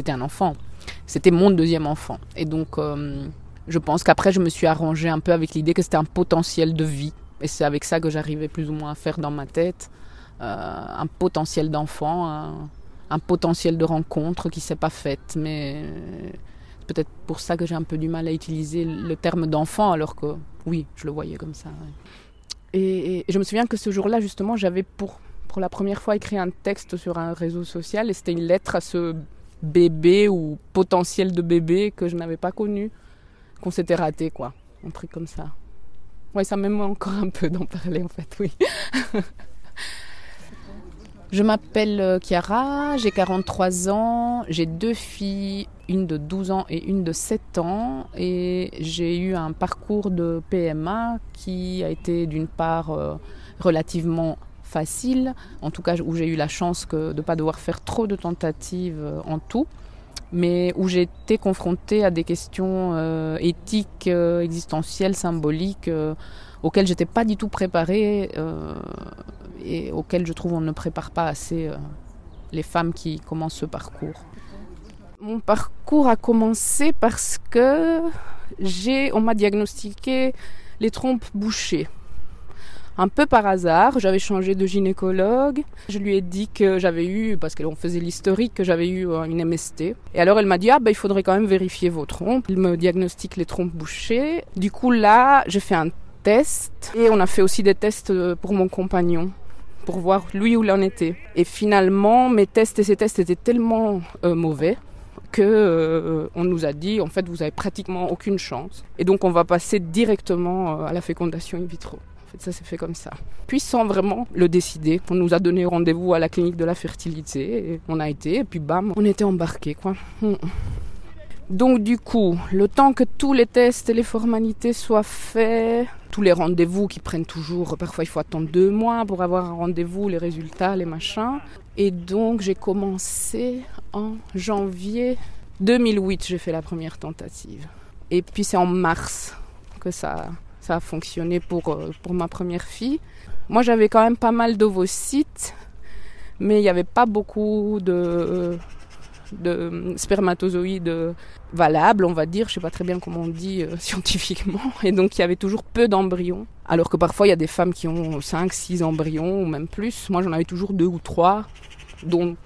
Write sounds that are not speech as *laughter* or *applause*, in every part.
c'était un enfant. C'était mon deuxième enfant. Et donc, euh, je pense qu'après, je me suis arrangée un peu avec l'idée que c'était un potentiel de vie. Et c'est avec ça que j'arrivais plus ou moins à faire dans ma tête. Euh, un potentiel d'enfant, un, potentiel de rencontre qui s'est pas faite. Mais c'est peut-être pour ça que j'ai un peu du mal à utiliser le terme d'enfant, alors que oui, je le voyais comme ça. Et, je me souviens que ce jour-là, justement, j'avais pour, pour la première fois écrit un texte sur un réseau social et c'était une lettre à ce bébé ou potentiel de bébé que je n'avais pas connu, qu'on s'était raté, quoi. Un truc comme ça. Ouais, ça m'aime encore un peu d'en parler, en fait, oui. *laughs* je m'appelle euh, Chiara, j'ai 43 ans, j'ai deux filles, une de 12 ans et une de 7 ans, et j'ai eu un parcours de PMA qui a été d'une part euh, relativement facile, en tout cas où j'ai eu la chance de ne pas devoir faire trop de tentatives euh, en tout, mais où j'ai été confrontée à des questions euh, éthiques, euh, existentielles, symboliques, auxquelles j'étais pas du tout préparée et auxquelles je trouve on ne prépare pas assez les femmes qui commencent ce parcours. Mon parcours a commencé parce que j'ai, on m'a diagnostiqué les trompes bouchées un peu par hasard. J'avais changé de gynécologue. Je lui ai dit que j'avais eu, parce qu'on faisait l'historique, que j'avais eu euh, une MST. Et alors elle m'a dit, ah ben il faudrait quand même vérifier vos trompes. Il me diagnostique les trompes bouchées. Du coup là, j'ai fait un test et on a fait aussi des tests euh, pour mon compagnon pour voir lui où il en était. Et finalement, mes tests et ces tests étaient tellement euh, mauvais que on nous a dit en fait vous avez pratiquement aucune chance et donc on va passer directement à la fécondation in vitro ça s'est fait comme ça. Puis sans vraiment le décider, on nous a donné rendez-vous à la clinique de la fertilité, on a été, et puis bam, on était embarqués, quoi. Hmm. Donc du coup, le temps que tous les tests et les formalités soient faits, tous les rendez-vous qui prennent toujours, parfois il faut attendre deux mois pour avoir un rendez-vous, les résultats, les machins. Et donc j'ai commencé en janvier 2008, j'ai fait la première tentative. Et puis c'est en mars que ça, ça a fonctionné pour, euh, pour ma première fille. Moi, j'avais quand même pas mal d'ovocytes, mais il n'y avait pas beaucoup de, de spermatozoïdes valables, on va dire. Je sais pas très bien comment on dit euh, *laughs* scientifiquement. Et donc, il y avait toujours peu d'embryons. Alors que parfois, il y a des femmes qui ont 5, 6 embryons ou même plus. Moi, j'en avais toujours deux ou trois, dont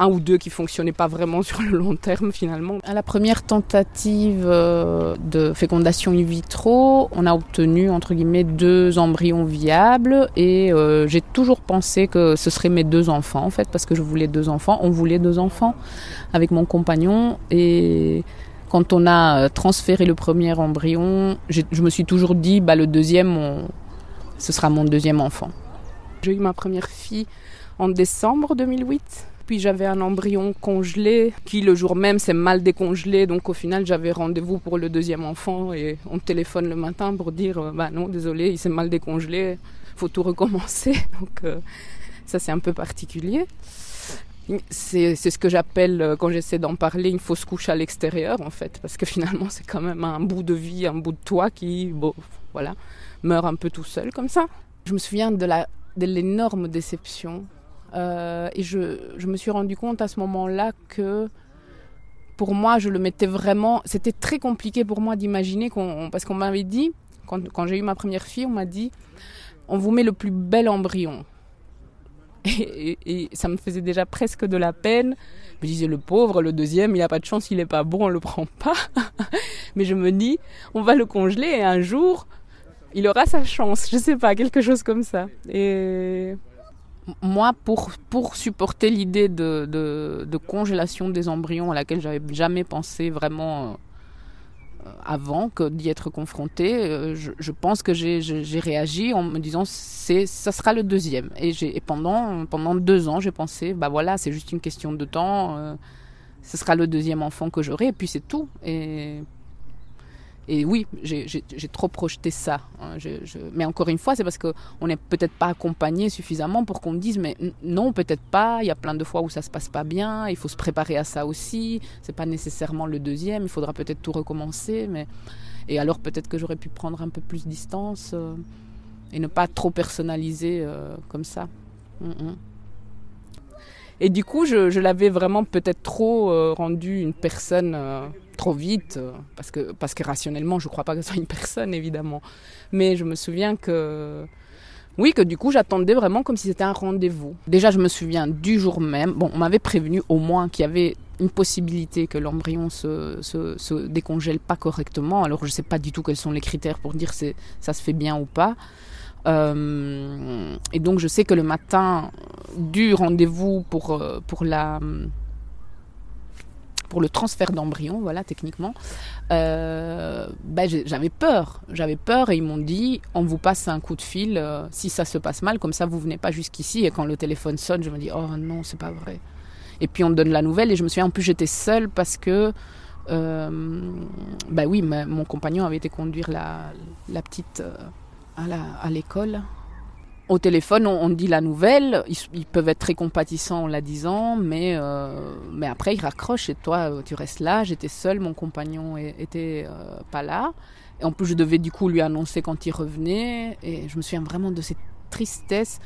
un ou deux qui fonctionnaient pas vraiment *laughs* sur le long terme finalement. À la première tentative euh, de fécondation in vitro, on a obtenu entre guillemets deux embryons viables et euh, j'ai toujours pensé que ce seraient mes deux enfants en fait parce que je voulais deux enfants, on voulait deux enfants avec mon compagnon et quand on a euh, transféré le premier embryon, je me suis toujours dit bah le deuxième ce sera mon deuxième enfant. J'ai eu ma première fille en décembre 2008 puis j'avais un embryon congelé qui le jour même s'est mal décongelé. Donc au final j'avais rendez-vous pour le deuxième enfant et on me téléphone le matin pour dire euh, bah non désolé il s'est mal décongelé, faut tout recommencer. *laughs* Donc euh, ça c'est un peu particulier. C'est ce que j'appelle, euh, quand j'essaie d'en parler, une fausse couche à l'extérieur, en fait, parce que finalement, c'est quand même un bout de vie, un bout de toi qui, bon, voilà, meurt un peu tout seul comme ça. Je me souviens de l'énorme de déception euh, et je, je, me suis rendu compte à ce moment-là que pour moi, je le mettais vraiment. C'était très compliqué pour moi d'imaginer. Parce qu'on m'avait dit, quand, quand j'ai eu ma première fille, on m'a dit on vous met le plus bel embryon. *laughs* Et, et, ça me faisait déjà presque de la peine. Je me disais, le pauvre, le deuxième, il n'a pas de chance, il n'est pas bon, on le prend pas. *laughs* Mais je me dis, on va le congeler et un jour, il aura sa chance. Je sais pas, quelque chose comme ça. Et moi, pour, pour supporter l'idée de, de, congélation des embryons à laquelle j'avais jamais pensé vraiment euh, avant que d'y être confronté, euh, je, pense que j'ai réagi en me disant c'est ça sera le deuxième. Et, pendant, pendant deux ans, j'ai pensé bah voilà, c'est juste une question de temps, euh, ce sera le deuxième enfant que j'aurai, et puis c'est tout. Et et oui, j'ai trop projeté ça. Hein. mais encore une fois, c'est parce qu'on n'est peut-être pas accompagné suffisamment pour qu'on dise mais non, peut-être pas. Il y a plein de fois où ça se passe pas bien. Il faut se préparer à ça aussi. C'est pas nécessairement le deuxième. Il faudra peut-être tout recommencer. Mais et alors peut-être que j'aurais pu prendre un peu plus distance euh, et ne pas trop personnaliser euh, comme ça. Et du coup, je, l'avais vraiment peut-être trop euh, rendu une personne euh, trop vite, euh, parce, que, parce que rationnellement, je ne crois pas que ce soit une personne, évidemment. Mais je me souviens que... Oui, que du coup, j'attendais vraiment comme si c'était un rendez-vous. Déjà, je me souviens du jour même. Bon, on m'avait prévenu au moins qu'il y avait une possibilité que l'embryon se, se, décongèle pas correctement. Alors, je ne sais pas du tout quels sont les critères pour dire si ça se fait bien ou pas. Euh, et donc je sais que le matin du rendez-vous pour, euh, pour, la, pour le transfert d'embryon, voilà, techniquement, euh, ben, j'avais peur. J'avais peur et ils m'ont dit on vous passe un coup de fil si ça se passe mal, comme ça vous venez pas jusqu'ici. Et quand le téléphone sonne, je me dis oh non, c'est pas vrai. Et puis on me donne la nouvelle et je me souviens en plus j'étais seule parce que ben oui, mon compagnon avait été conduire la, la petite à l'école. Au téléphone, on, dit la nouvelle, ils, peuvent être très compatissants en la disant, mais, euh, mais après ils raccrochent et toi tu restes là, j'étais seule, mon compagnon était euh, pas là. Et en plus je devais du coup lui annoncer quand il revenait et je me souviens vraiment de cette tristesse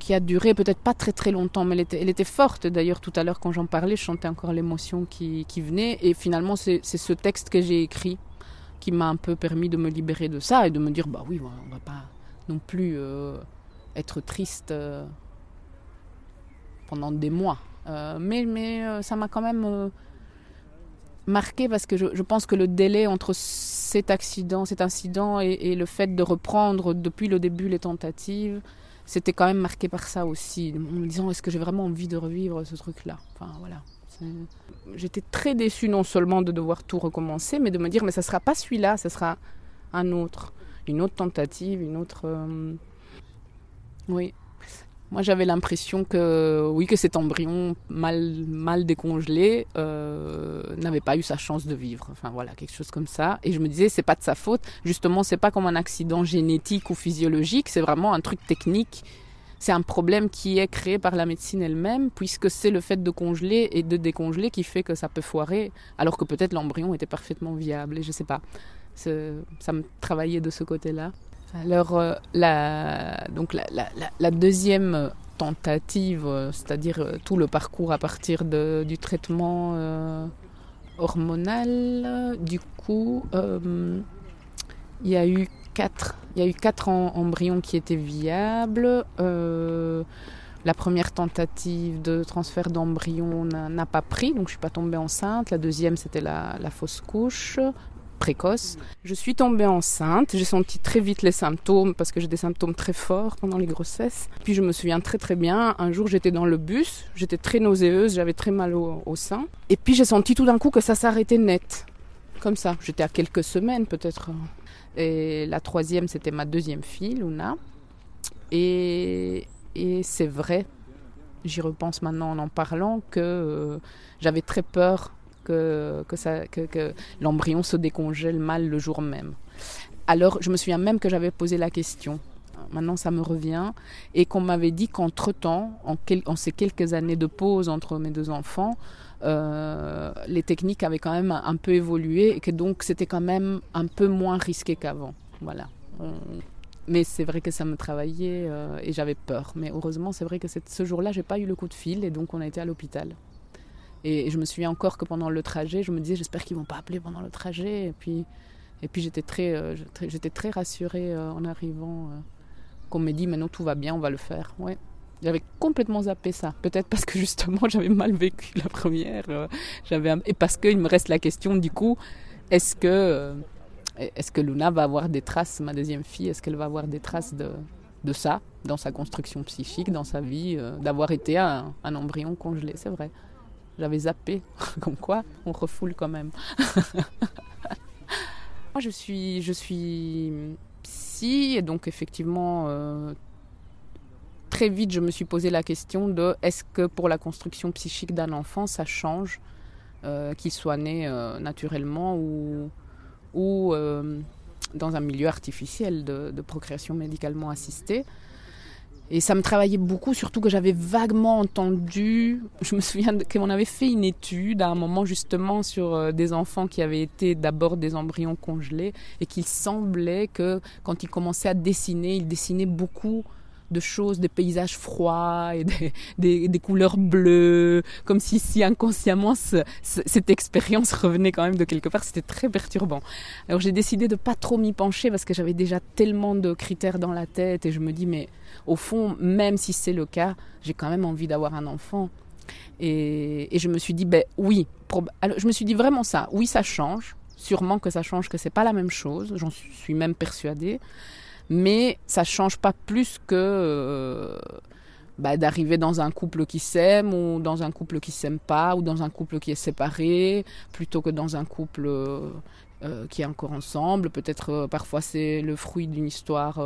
qui a duré peut-être pas très très longtemps, mais elle était, elle était forte. D'ailleurs, tout à l'heure, quand j'en parlais, je chantais encore l'émotion qui, qui, venait. Et finalement, c'est ce texte que j'ai écrit qui m'a un peu permis de me libérer de ça et de me dire bah oui, on va pas non plus euh, être triste euh, pendant des mois. Euh, mais mais ça m'a quand même marqué parce que je, je, pense que le délai entre cet accident, cet incident et, le fait de reprendre depuis le début les tentatives, c'était quand même marqué par ça aussi, en me disant est-ce que j'ai vraiment envie de revivre ce truc-là? Enfin voilà. J'étais très déçue non seulement de devoir tout recommencer, mais de me dire mais ça sera pas celui-là, ça sera un autre, une autre tentative, une autre. Euh, oui. Moi, j'avais l'impression que, oui, que cet embryon mal, mal décongelé euh, n'avait pas eu sa chance de vivre. Enfin, voilà, quelque chose comme ça. Et je me disais, c'est pas de sa faute. Justement, c'est pas comme un accident génétique ou physiologique, c'est vraiment un truc technique c'est un problème qui est créé par la médecine elle-même, puisque c'est le fait de congeler et de décongeler qui fait que ça peut foirer, alors que peut-être l'embryon était parfaitement viable, et je sais pas. Ça me travaillait de ce côté-là. Alors, euh, la, donc la, la, la, deuxième tentative, euh, c'est-à-dire euh, tout le parcours à partir de, du traitement hormonal, du coup, il y a eu il y a eu quatre embryons qui étaient viables. Euh, la première tentative de transfert d'embryon n'a pas pris, donc je suis pas tombée enceinte. La deuxième, c'était la, fausse couche précoce. Je suis tombée enceinte, j'ai senti très vite les symptômes parce que j'ai des symptômes très forts pendant les grossesses. Puis je me souviens très très bien, un jour j'étais dans le bus, j'étais très nauséeuse, j'avais très mal au, sein. Et puis j'ai senti tout d'un coup que ça s'arrêtait net. Comme ça, j'étais à quelques semaines peut-être et la troisième, c'était ma deuxième fille, Luna. Et, et c'est vrai, j'y repense maintenant en en parlant, que euh, j'avais très peur que, que, que, l'embryon se décongèle mal le jour même. Alors, je me souviens même que j'avais posé la question. Maintenant, ça me revient. Et qu'on m'avait dit qu'entre-temps, en, en, ces quelques années de pause entre mes deux enfants, euh, les techniques avaient quand même un peu évolué et que donc c'était quand même un peu moins risqué qu'avant. Voilà. Euh, mais c'est vrai que ça me travaillait euh, et j'avais peur. Mais heureusement, c'est vrai que ce jour-là, j'ai pas eu le coup de fil et donc on a été à l'hôpital. Et, je me souviens encore que pendant le trajet, je me disais, j'espère qu'ils vont pas appeler pendant le trajet. Et puis, et puis j'étais très, j'étais très rassurée en arrivant. qu'on me dit, maintenant tout va bien, on va le faire. Ouais. J'avais complètement zappé ça. Peut-être parce que justement *laughs* j'avais mal vécu la première. Euh, j'avais et parce qu'il me reste la question du coup, est-ce que euh, est-ce que Luna va avoir des traces, ma deuxième fille, est-ce qu'elle va avoir des traces de, de ça dans sa construction psychique, dans sa vie, euh, d'avoir été un, embryon congelé, c'est vrai. J'avais zappé, *laughs* comme quoi on refoule quand même. *laughs* Moi je suis, je suis psy et donc effectivement très vite, je me suis posé la question de est-ce que pour la construction psychique d'un enfant, ça change euh, qu'il soit né euh, naturellement ou, ou euh, dans un milieu artificiel de, procréation médicalement assistée. Et ça me travaillait beaucoup, surtout que j'avais vaguement entendu, je me souviens qu'on avait fait une étude à un moment justement sur des enfants qui avaient été d'abord des embryons congelés et qu'il semblait que quand ils commençaient à dessiner, ils dessinaient beaucoup de choses, des paysages froids et des, couleurs bleues, comme si, si inconsciemment cette expérience revenait quand même de quelque part. C'était très perturbant. Alors j'ai décidé de pas trop m'y pencher parce que j'avais déjà tellement de critères dans la tête et je me dis mais au fond, même si c'est le cas, j'ai quand même envie d'avoir un enfant. Et, et, je me suis dit ben oui, Alors, je me suis dit vraiment ça. Oui, ça change. Sûrement que ça change, que c'est pas la même chose. J'en suis même persuadée mais ça change pas plus que euh, bah, d'arriver dans un couple qui s'aime ou dans un couple qui s'aime pas ou dans un couple qui est séparé plutôt que dans un couple euh, euh, qui est encore ensemble. Peut-être parfois c'est le fruit d'une histoire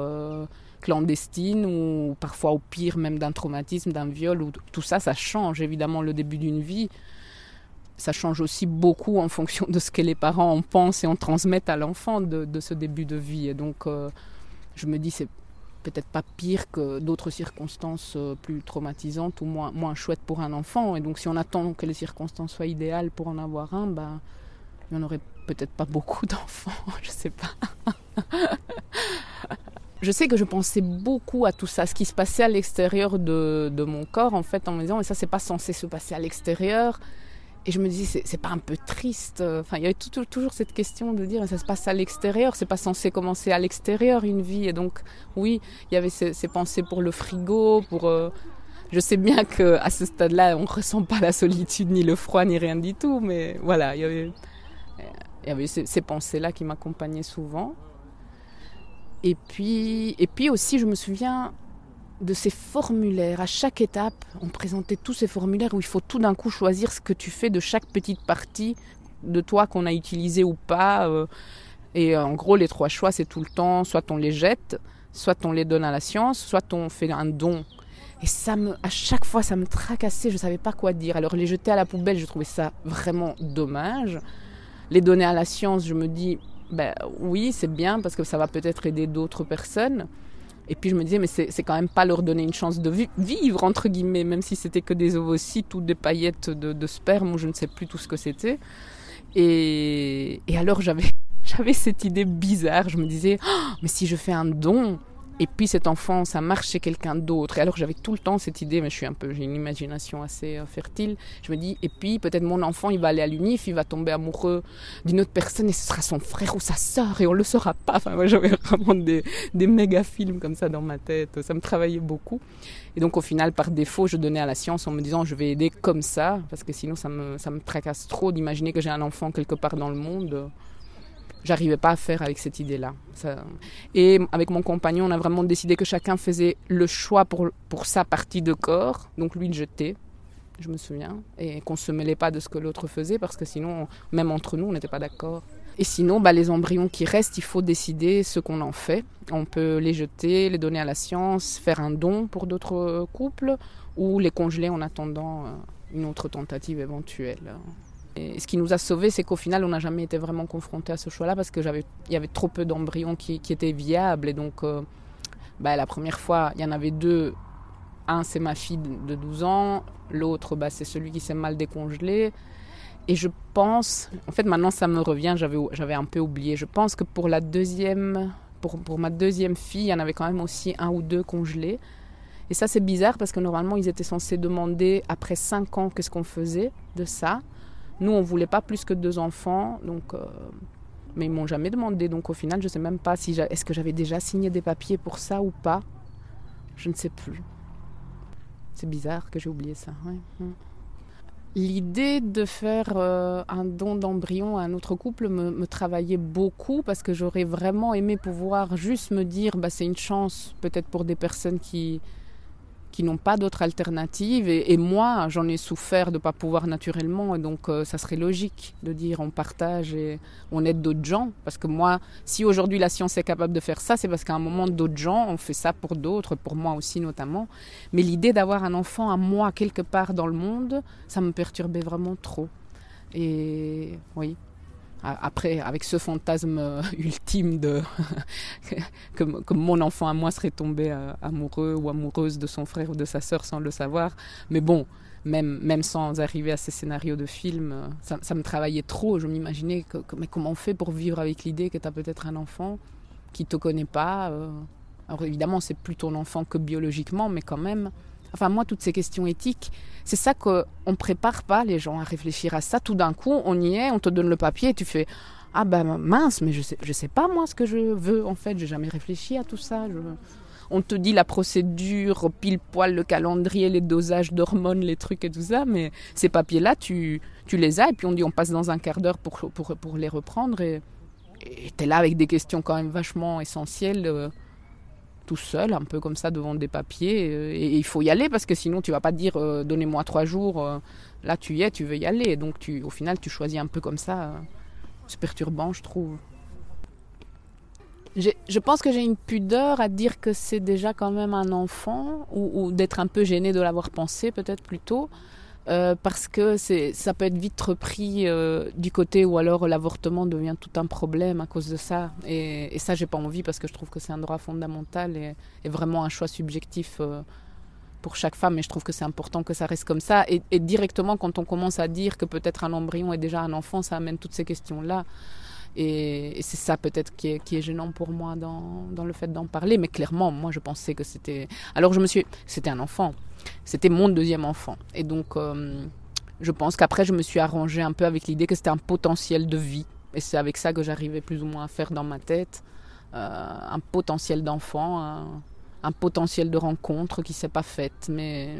clandestine ou parfois au pire même d'un traumatisme, d'un viol. Ou tout ça, ça change évidemment le début d'une vie. Ça change aussi beaucoup en fonction de ce que les parents en pensent et en transmettent à l'enfant de, ce début de vie. Et donc je me dis c'est peut-être pas pire que d'autres circonstances euh, plus traumatisantes ou moins, moins chouettes pour un enfant. Et donc si on attend que les circonstances soient idéales pour en avoir un, bah, il n'y en aurait peut-être pas beaucoup *laughs* d'enfants, je sais pas. *laughs* je sais que je pensais beaucoup à tout ça, ce qui se passait à l'extérieur de, de, mon corps, en fait, en me disant, mais ça, c'est pas censé se passer à l'extérieur. Et je me dis, c'est pas un peu triste Enfin, il y avait toujours cette question de dire, ça se passe à l'extérieur, c'est pas censé commencer à l'extérieur une vie. Et donc, oui, il y avait ces, pensées pour le frigo, pour. Euh, je sais bien que à ce stade-là, on ressent pas la solitude, ni le froid, ni rien du tout, mais voilà, il y avait, il y avait ces, ces pensées-là qui m'accompagnaient souvent. Et puis, et puis aussi, je me souviens, de ces formulaires. À chaque étape, on présentait tous ces formulaires où il faut tout d'un coup choisir ce que tu fais de chaque petite partie de toi qu'on a utilisé ou pas. Euh. Et en gros, les trois choix, c'est tout le temps, soit on les jette, soit on les donne à la science, soit on fait un don. Et ça me, à chaque fois, ça me tracassait, je ne savais pas quoi dire. Alors les jeter à la poubelle, je trouvais ça vraiment dommage. Les donner à la science, je me dis, ben oui, c'est bien parce que ça va peut-être aider d'autres personnes. Et puis je me disais, mais c'est quand même pas leur donner une chance de vivre, entre guillemets, même si c'était que des ovocytes ou des paillettes de, sperme ou je ne sais plus tout ce que c'était. Et, alors *laughs* j'avais cette idée bizarre, je me disais, oh, mais si je fais un don, et puis cet enfant, ça marche chez quelqu'un d'autre. Et alors j'avais tout le temps cette idée, mais je suis un peu, j'ai une imagination assez euh, fertile. Je me dis, et puis peut-être mon enfant, il va aller à l'UNIF, il va tomber amoureux d'une autre personne et ce sera son frère ou sa sœur et on le saura pas. Enfin, moi j'avais *laughs* vraiment des, des méga films comme ça dans ma tête. Ça me travaillait beaucoup. Et donc au final, par défaut, je donnais à la science en me disant, je vais aider comme ça, parce que sinon ça me, ça me tracasse trop d'imaginer que j'ai un enfant quelque part dans le monde j'arrivais pas à faire avec cette idée-là. Et avec mon compagnon, on a vraiment décidé que chacun faisait le choix pour, pour sa partie de corps. Donc lui de jeter, je me souviens, et qu'on se mêlait pas de ce que l'autre faisait parce que sinon, même entre nous, on n'était pas d'accord. Et sinon, bah, les embryons qui restent, il faut décider ce qu'on en fait. On peut les jeter, les donner à la science, faire un don pour d'autres couples ou les congeler en attendant euh, une autre tentative éventuelle. Ce qui nous a sauvés, c'est qu'au final, on n'a jamais été vraiment confronté à ce choix-là parce qu'il y avait trop peu d'embryons qui, étaient viables. Et donc, euh, bah, la première fois, il y en avait deux. Un, c'est ma fille de 12 ans. L'autre, bah, c'est celui qui s'est mal décongelé. Et je pense, en fait, maintenant ça me revient, j'avais un peu oublié. Je pense que pour la deuxième, pour, pour ma deuxième fille, il y en avait quand même aussi un ou deux congelés. Et ça, c'est bizarre parce que normalement, ils étaient censés demander après 5 ans qu'est-ce qu'on faisait de ça? Nous, on voulait pas plus que deux enfants, donc, euh, mais ils m'ont jamais demandé. Donc au final, je sais même pas si est-ce que j'avais déjà signé des papiers pour ça ou pas. Je ne sais plus. C'est bizarre que j'ai oublié ça. Mm. L'idée de faire euh, un don d'embryon à un autre couple me, me travaillait beaucoup parce que j'aurais vraiment aimé pouvoir juste me dire bah, c'est une chance peut-être pour des personnes qui, n'ont pas d'autre alternative. Et, moi, j'en ai souffert de ne pas pouvoir naturellement. Et donc, euh, ça serait logique de dire on partage et on aide d'autres gens. Parce que moi, si aujourd'hui la science est capable de faire ça, c'est parce qu'à un moment, d'autres gens ont fait ça pour d'autres, pour moi aussi notamment. Mais l'idée d'avoir un enfant à moi quelque part dans le monde, ça me perturbait vraiment trop. Et oui, après, avec ce fantasme euh, ultime de *laughs* que, mon enfant à moi serait tombé euh, amoureux ou amoureuse de son frère ou de sa sœur sans le savoir. Mais bon, même, même sans arriver à ces scénarios de film, euh, ça, me travaillait trop. Je m'imaginais que, mais comment on fait pour vivre avec l'idée que tu as peut-être un enfant qui ne te connaît pas, Alors évidemment, c'est plus ton enfant que biologiquement, mais quand même. Enfin, moi, toutes ces questions éthiques, c'est ça qu'on ne prépare pas les gens à réfléchir à ça. Tout d'un coup, on y est, on te donne le papier et tu fais Ah ben mince, mais je sais, je sais pas moi ce que je veux en fait, j'ai jamais réfléchi à tout ça. On te dit la procédure, pile poil, le calendrier, les dosages d'hormones, les trucs et tout ça, mais ces papiers-là, tu, tu les as et puis on dit on passe dans un quart d'heure pour, pour, pour, les reprendre et tu es là avec des questions quand même vachement essentielles. Euh, tout seul, un peu comme ça devant des papiers. Euh, et, il faut y aller parce que sinon tu vas pas dire euh, donnez-moi trois jours. Euh, là tu y es, tu veux y aller. Donc tu, au final tu choisis un peu comme ça. c'est perturbant, je trouve. Je pense que j'ai une pudeur à dire que c'est déjà quand même un enfant ou, ou d'être un peu gêné de l'avoir pensé peut-être plutôt. Euh, parce que ça peut être vite repris euh, du côté où alors l'avortement devient tout un problème à cause de ça. Et, et ça, j'ai pas envie parce que je trouve que c'est un droit fondamental et, vraiment un choix subjectif euh, pour chaque femme. Et je trouve que c'est important que ça reste comme ça. Et, directement, quand on commence à dire que peut-être un embryon est déjà un enfant, ça amène toutes ces questions-là. Et, c'est ça peut-être qui est, gênant pour moi dans le fait d'en parler. Mais clairement, moi, je pensais que c'était. Alors, je me suis. C'était un enfant. C'était mon deuxième enfant. Et donc, euh, je pense qu'après, je me suis arrangée un peu avec l'idée que c'était un potentiel de vie. Et c'est avec ça que j'arrivais plus ou moins à faire dans ma tête. Euh, un potentiel d'enfant, un, potentiel de rencontre qui s'est pas faite. Mais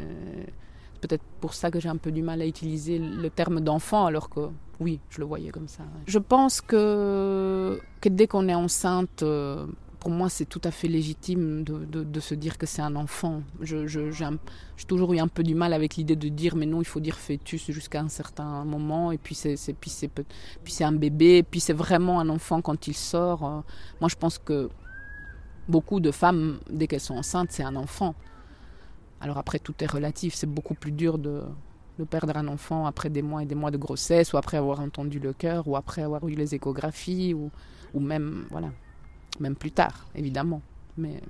c'est peut-être pour ça que j'ai un peu du mal à utiliser le terme d'enfant, alors que oui, je le voyais comme ça. Je pense que, dès qu'on est enceinte, euh, pour moi, c'est tout à fait légitime de, se dire que c'est un enfant. Je, j'ai, toujours eu un peu du mal avec l'idée de dire, mais non, il faut dire fœtus jusqu'à un certain moment, et puis c'est un bébé, et puis c'est vraiment un enfant quand il sort. Euh. Moi, je pense que beaucoup de femmes, dès qu'elles sont enceintes, c'est un enfant. Alors après, tout est relatif. C'est beaucoup plus dur de, de perdre un enfant après des mois et des mois de grossesse, ou après avoir entendu le cœur, ou après avoir eu les échographies, ou, ou même, voilà même plus tard, évidemment. Mais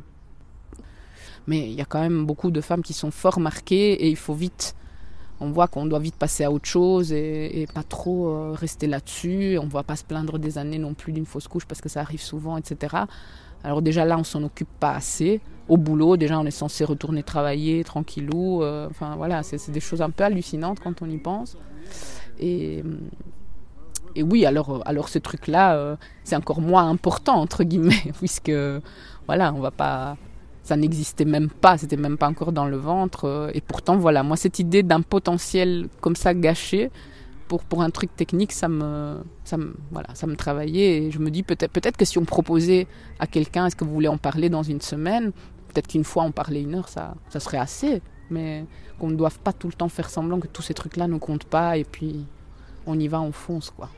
mais il y a quand même beaucoup de femmes qui sont fort marquées et il faut vite. On voit qu'on doit vite passer à autre chose et, pas trop euh, rester là-dessus. On ne va pas se plaindre des années non plus d'une fausse couche parce que ça arrive souvent, etc. Alors déjà là, on s'en occupe pas assez. Au boulot, déjà, on est censé retourner travailler tranquillou. Euh, enfin voilà, c'est des choses un peu hallucinantes quand on y pense. Et, et oui, alors, euh, alors ce truc-là, euh, c'est encore moins important, entre guillemets, *laughs* puisque, voilà, on va pas. Ça n'existait même pas, c'était même pas encore dans le ventre. Euh, et pourtant, voilà, moi, cette idée d'un potentiel comme ça gâché, pour, pour un truc technique, ça me, ça me, voilà, ça me travaillait. Et je me dis, peut-être peut que si on proposait à quelqu'un, est-ce que vous voulez en parler dans une semaine Peut-être qu'une fois en parler une heure, ça, ça serait assez. Mais qu'on ne doive pas tout le temps faire semblant que tous ces trucs-là ne comptent pas et puis on y va, on fonce, quoi.